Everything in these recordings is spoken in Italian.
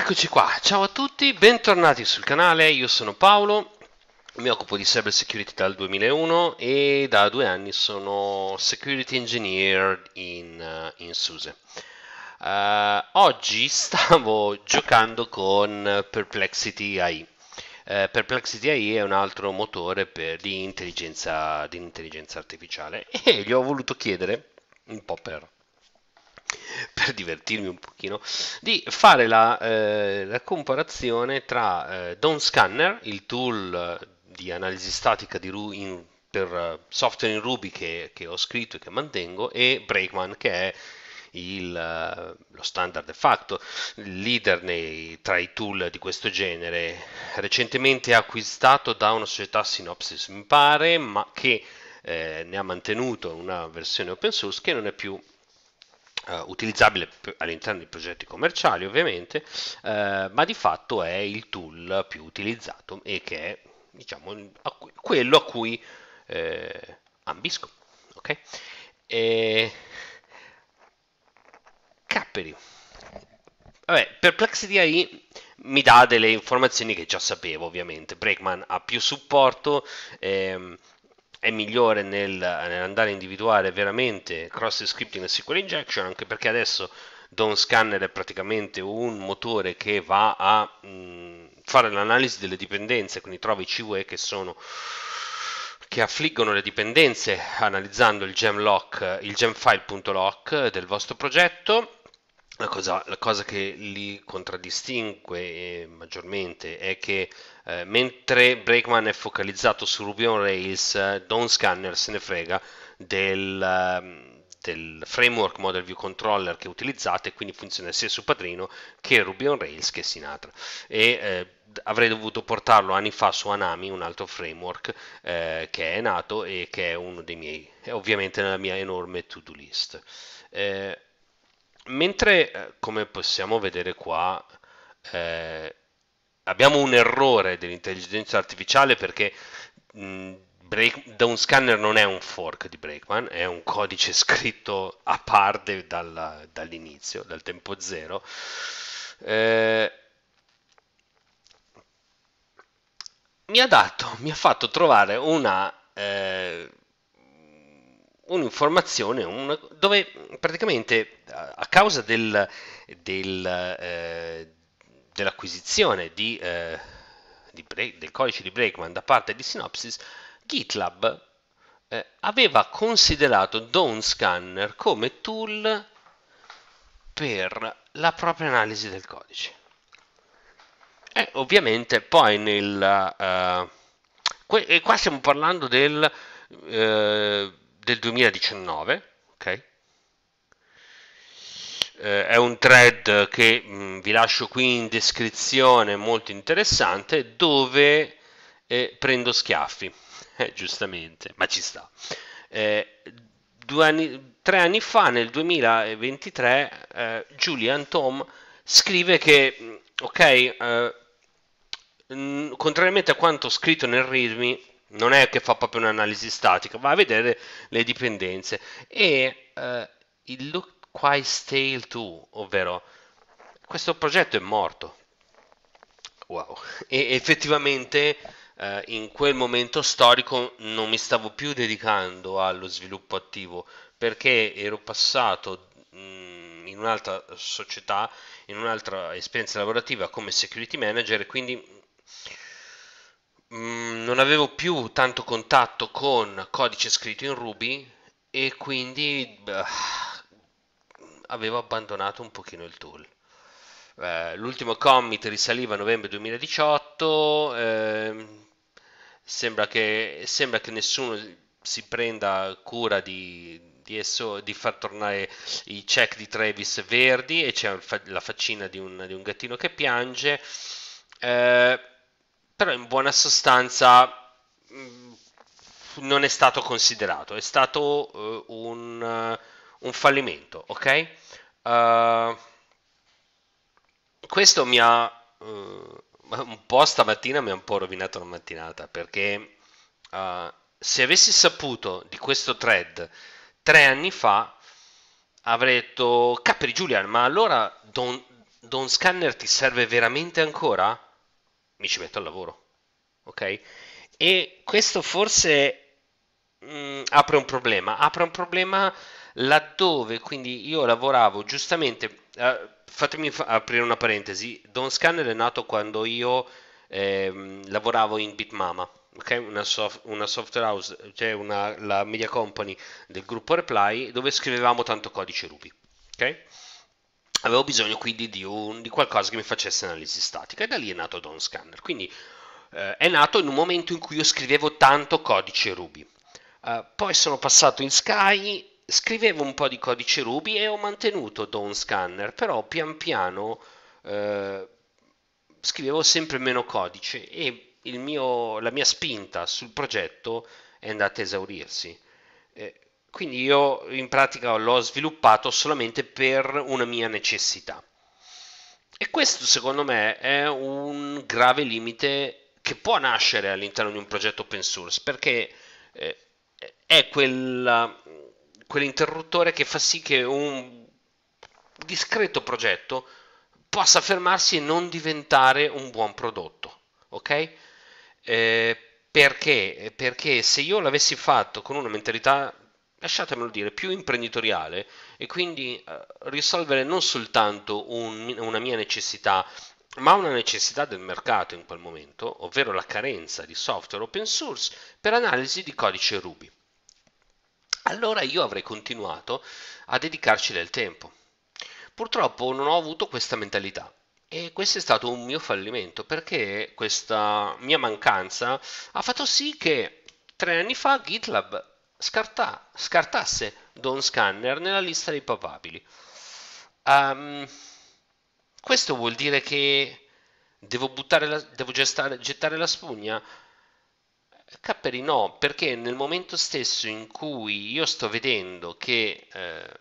Eccoci qua, ciao a tutti, bentornati sul canale, io sono Paolo, mi occupo di cyber security dal 2001 e da due anni sono security engineer in, uh, in SUSE. Uh, oggi stavo giocando con Perplexity AI. Uh, Perplexity AI è un altro motore per, di, intelligenza, di intelligenza artificiale e gli ho voluto chiedere, un po' per per divertirmi un pochino, di fare la, eh, la comparazione tra eh, Dawn Scanner, il tool di analisi statica di Ru- in, per uh, software in Ruby che, che, ho scritto e che mantengo, e Breakman, che è il, uh, lo standard de facto, leader nei, tra i tool di questo genere, recentemente acquistato da una società Synopsys, mi pare, ma che eh, ne ha mantenuto una versione open source che non è più Uh, utilizzabile all'interno di progetti commerciali ovviamente, uh, ma di fatto è il tool più utilizzato e che è diciamo, a cui, quello a cui eh, ambisco. Ok? E... Capperi. Vabbè, Perplexity AI mi dà delle informazioni che già sapevo ovviamente. Breakman ha più supporto. Ehm, è migliore nel, nell'andare a individuare veramente cross scripting e SQL injection anche perché adesso Dawn Scanner è praticamente un motore che va a mh, mm, fare l'analisi delle dipendenze quindi trova i CVE che sono che affliggono le dipendenze analizzando il gemlock il gemfile.lock del vostro progetto la cosa, la cosa, che li contraddistingue eh, maggiormente è che eh, mentre Breakman è focalizzato su Ruby on Rails, eh, Scanner se ne frega del, ehm, del, framework Model View Controller che utilizzate, quindi funziona sia su Padrino che Ruby on Rails che Sinatra. E, eh, avrei dovuto portarlo anni fa su Anami, un altro framework eh, che è nato e che è uno dei miei, è ovviamente nella mia enorme to-do list. Eh, mentre, eh, come possiamo vedere qua, eh, abbiamo un errore dell'intelligenza artificiale perché mh, Break, Dawn Scanner non è un fork di Breakman, è un codice scritto a parte dal, dall'inizio, dal tempo zero. Eh, mi ha dato, mi ha fatto trovare una eh, un'informazione una, dove praticamente a causa del, del, eh, dell'acquisizione di, eh, di break, del codice di Breakman da parte di Synopsys, GitLab eh, aveva considerato Dawn Scanner come tool per la propria analisi del codice. E ovviamente poi nel... Uh, que- qua stiamo parlando del... Uh, del 2019, ok? Eh, è un thread che mh, mm, vi lascio qui in descrizione, molto interessante, dove eh, prendo schiaffi, eh, giustamente, ma ci sta. Eh, anni, tre anni fa, nel 2023, eh, Julian Tom scrive che, mm, ok, eh, mh, contrariamente a quanto scritto nel README, non è che fa proprio un'analisi statica, va a vedere le dipendenze e uh, il look quite stale too, ovvero questo progetto è morto. Wow. E effettivamente uh, in quel momento storico non mi stavo più dedicando allo sviluppo attivo perché ero passato mh, mm, in un'altra società, in un'altra esperienza lavorativa come security manager quindi Mm, non avevo più tanto contatto con codice scritto in Ruby e quindi beh, avevo abbandonato un pochino il tool. Eh, l'ultimo commit risaliva a novembre 2018, eh, sembra, che, sembra che nessuno si prenda cura di, di, esso, di far tornare i check di Travis verdi e c'è la faccina di un, di un gattino che piange. Eh, però in buona sostanza mm, non è stato considerato, è stato uh, un, uh, un, fallimento, ok? Uh, questo mi ha un po' stamattina mi ha un po' rovinato la mattinata perché se avessi saputo di questo thread tre anni fa avrei detto Capri Julian, ma allora Don, Dawn Scanner ti serve veramente ancora? Mi ci metto al lavoro, ok? E questo forse mh, mm, apre un problema, apre un problema laddove quindi io lavoravo giustamente, uh, fatemi fa- aprire una parentesi, Dawn Scanner è nato quando io eh, lavoravo in Bitmama, okay? una, soft- una, software house, cioè una, la media company del gruppo Reply, dove scrivevamo tanto codice Ruby. Okay? Avevo bisogno quindi di, un, di, qualcosa che mi facesse analisi statica e da lì è nato Dawn Scanner. Quindi eh, è nato in un momento in cui io scrivevo tanto codice Ruby. Uh, poi sono passato in Sky, scrivevo un po' di codice Ruby e ho mantenuto Dawn Scanner, però pian piano eh, scrivevo sempre meno codice e mio, la mia spinta sul progetto è andata a esaurirsi. Eh, quindi io in pratica l'ho sviluppato solamente per una mia necessità. E questo secondo me è un grave limite che può nascere all'interno di un progetto open source perché eh, è quel, quell'interruttore che fa sì che un discreto progetto possa fermarsi e non diventare un buon prodotto, ok? Eh, perché? Perché se io l'avessi fatto con una mentalità, lasciatemelo dire, più imprenditoriale e quindi eh, risolvere non soltanto un, una mia necessità, ma una necessità del mercato in quel momento, ovvero la carenza di software open source per analisi di codice Ruby. Allora io avrei continuato a dedicarci del tempo. Purtroppo non ho avuto questa mentalità e questo è stato un mio fallimento perché questa mia mancanza ha fatto sì che tre anni fa GitLab scarta, scartasse Dawn Scanner nella lista dei papabili. Um, questo vuol dire che devo, la, devo gestare, gettare la spugna? Capperi no, perché nel momento stesso in cui io sto vedendo che eh,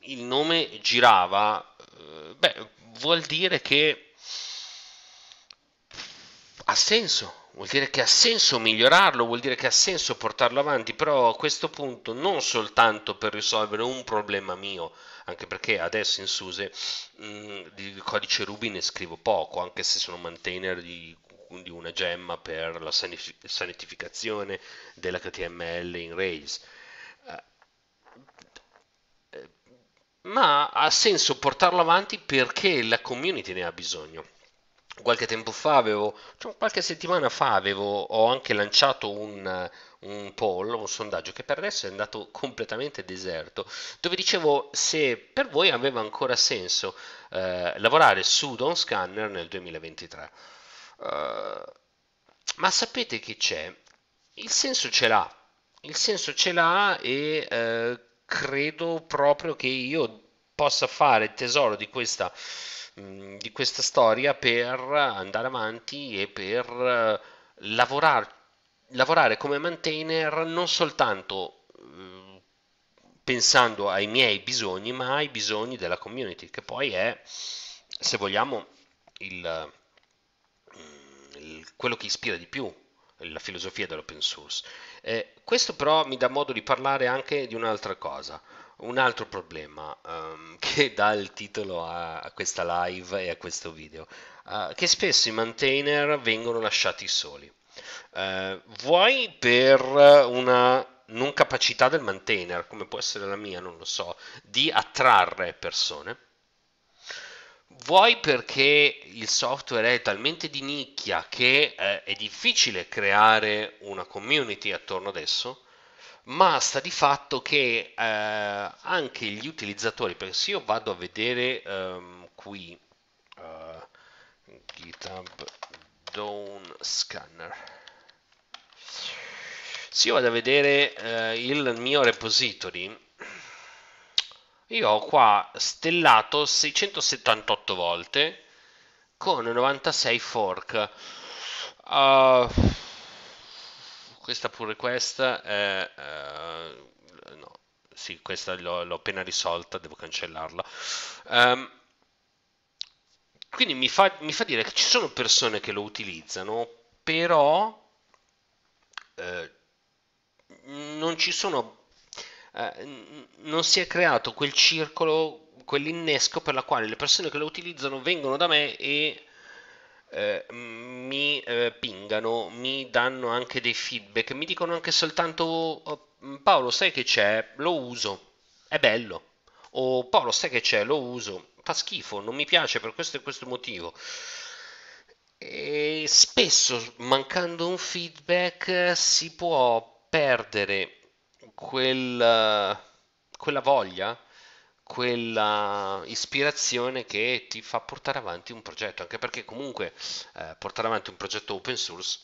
il nome girava, eh, beh, vuol dire che ha senso, vuol dire che ha senso migliorarlo, vuol dire che ha senso portarlo avanti, però a questo punto non soltanto per risolvere un problema mio, anche perché adesso in SUSE mh, di codice Ruby ne scrivo poco, anche se sono maintainer di, di una gemma per la sanitificazione dell'HTML in Rails. ma ha senso portarlo avanti perché la community ne ha bisogno. Qualche tempo fa avevo, cioè qualche settimana fa avevo, ho anche lanciato un, un poll, un sondaggio che per adesso è andato completamente deserto, dove dicevo se per voi aveva ancora senso eh, lavorare su Dawn Scanner nel 2023. Uh, eh, ma sapete che c'è? Il senso ce l'ha, il senso ce l'ha e eh, credo proprio che io possa fare tesoro di questa, di questa storia per andare avanti e per eh, lavorare, lavorare come maintainer non soltanto pensando ai miei bisogni, ma ai bisogni della community, che poi è, se vogliamo, il, il, quello che ispira di più la filosofia dell'open source. Eh, questo però mi dà modo di parlare anche di un'altra cosa, un altro problema um, che dà il titolo a, a, questa live e a questo video, uh, che spesso i maintainer vengono lasciati soli. Uh, vuoi per una non capacità del maintainer, come può essere la mia, non lo so, di attrarre persone, vuoi perché il software è talmente di nicchia che eh, è difficile creare una community attorno ad esso, ma sta di fatto che eh, anche gli utilizzatori, perché se io vado a vedere um, qui uh, GitHub Dawn Scanner, se io vado a vedere uh, il mio repository, io ho qua stellato 678 volte con 96 fork. Uh, questa pull request è... Uh, no, sì, questa l'ho, l'ho, appena risolta, devo cancellarla. Um, quindi mi fa, mi fa, dire che ci sono persone che lo utilizzano, però eh, non ci sono... Eh, non si è creato quel circolo quell'innesco per la quale le persone che lo utilizzano vengono da me e eh, mi eh, pingano, mi danno anche dei feedback, mi dicono anche soltanto oh, Paolo sai che c'è, lo uso, è bello, o Paolo sai che c'è, lo uso, fa schifo, non mi piace per questo e questo motivo. E spesso mancando un feedback si può perdere quel, quella voglia quella ispirazione che ti fa portare avanti un progetto, anche perché comunque eh, portare avanti un progetto open source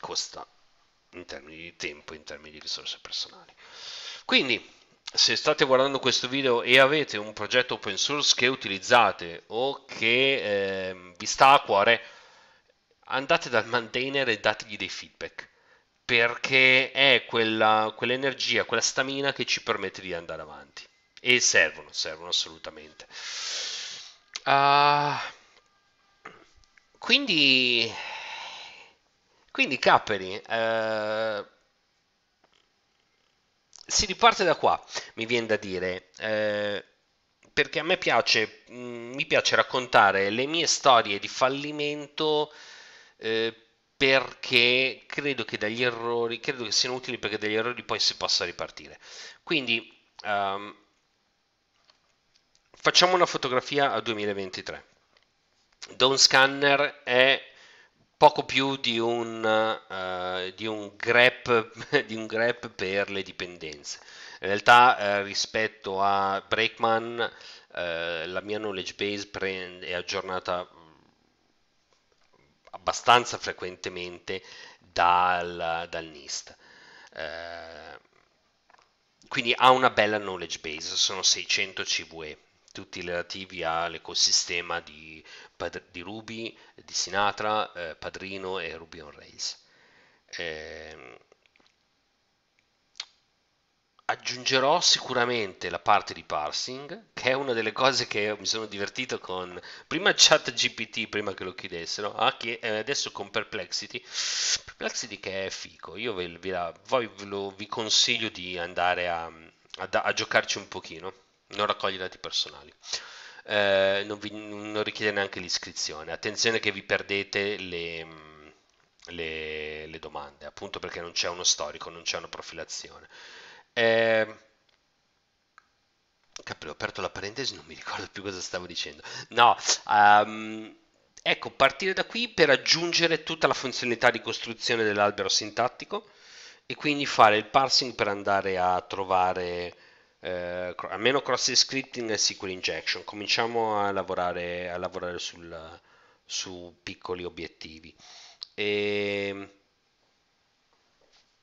costa in termini di tempo, in termini di risorse personali. Quindi, se state guardando questo video e avete un progetto open source che utilizzate o che eh, vi sta a cuore, andate dal maintainer e dategli dei feedback perché è quella, quell'energia, quella stamina che ci permette di andare avanti e servono, servono assolutamente. Uh, quindi, quindi Capperi, uh, si riparte da qua, mi viene da dire, uh, perché a me piace, mh, mm, mi piace raccontare le mie storie di fallimento perché credo che dagli errori, credo che siano utili perché dagli errori poi si possa ripartire. Quindi um, Facciamo una fotografia a 2023. Dawn Scanner è poco più di un, uh, di un, grep, di un grep per le dipendenze. In realtà uh, rispetto a Breakman uh, la mia knowledge base prende, è aggiornata abbastanza frequentemente dal, dal NIST. quindi ha una bella knowledge base, sono 600 CVE tutti relativi all'ecosistema di, di Ruby, di Sinatra, eh, Padrino e Ruby on Rails. Eh, aggiungerò sicuramente la parte di parsing, che è una delle cose che mi sono divertito con prima chat GPT, prima che lo chiedessero, ah, eh, adesso con Perplexity. Perplexity che è fico, io vi, vi, vi, vi consiglio di andare a, a, a giocarci un pochino non raccoglie dati personali. Eh, non, vi, non, richiede neanche l'iscrizione. Attenzione che vi perdete le, le, le, domande, appunto perché non c'è uno storico, non c'è una profilazione. Eh, Capri, ho aperto la parentesi, non mi ricordo più cosa stavo dicendo. No, um, ecco, partire da qui per aggiungere tutta la funzionalità di costruzione dell'albero sintattico e quindi fare il parsing per andare a trovare eh, almeno cross scripting e SQL injection. Cominciamo a lavorare, a lavorare sul, su piccoli obiettivi. E,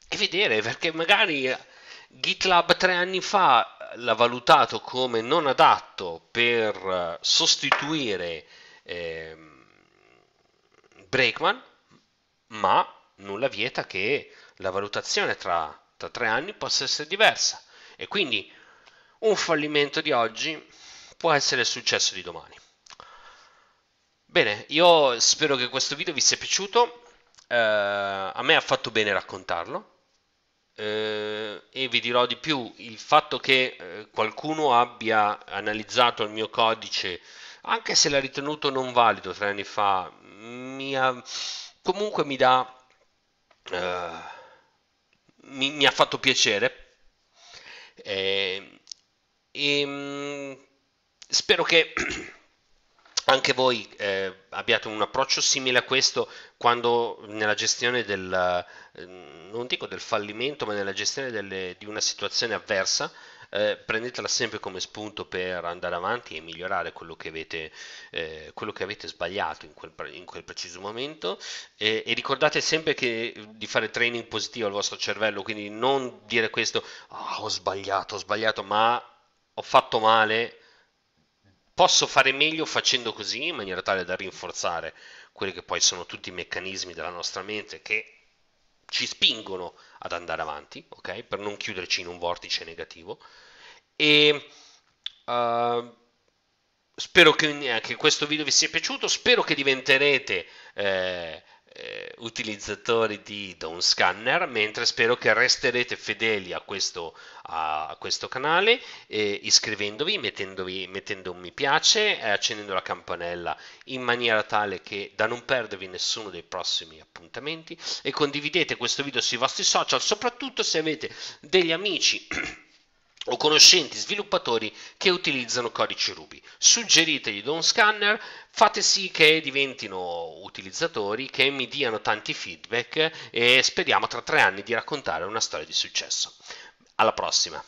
e vedere perché magari GitLab tre anni fa l'ha valutato come non adatto per sostituire eh, Breakman, ma nulla vieta che la valutazione tra, tra tre anni possa essere diversa. E quindi un fallimento di oggi può essere il successo di domani. Bene, io spero che questo video vi sia piaciuto, eh, a me ha fatto bene raccontarlo eh, e vi dirò di più, il fatto che eh, qualcuno abbia analizzato il mio codice, anche se l'ha ritenuto non valido tre anni fa, mi ha, comunque mi dà... Eh, mi, mi, ha fatto piacere. Eh, e, ehm, spero che anche voi eh, abbiate un approccio simile a questo quando nella gestione del, eh, non dico del fallimento, ma nella gestione delle, di una situazione avversa, eh, prendetela sempre come spunto per andare avanti e migliorare quello che avete, eh, quello che avete sbagliato in quel, in quel preciso momento. E, e, ricordate sempre che, di fare training positivo al vostro cervello, quindi non dire questo, oh, ho sbagliato, ho sbagliato, ma ho fatto male, posso fare meglio facendo così in maniera tale da rinforzare quelli che poi sono tutti i meccanismi della nostra mente che ci spingono ad andare avanti, ok? Per non chiuderci in un vortice negativo. E uh, spero che, che, questo video vi sia piaciuto, spero che diventerete eh, eh, utilizzatori di Dawn Scanner, mentre spero che resterete fedeli a questo, a questo canale, eh, iscrivendovi, mettendovi, mettendo un mi piace, eh, accendendo la campanella in maniera tale che da non perdervi nessuno dei prossimi appuntamenti e condividete questo video sui vostri social, soprattutto se avete degli amici o conoscenti sviluppatori che utilizzano codici Ruby. Suggeritegli Dawn Scanner, fate sì che diventino utilizzatori, che mi diano tanti feedback e speriamo tra tre anni di raccontare una storia di successo. Alla prossima!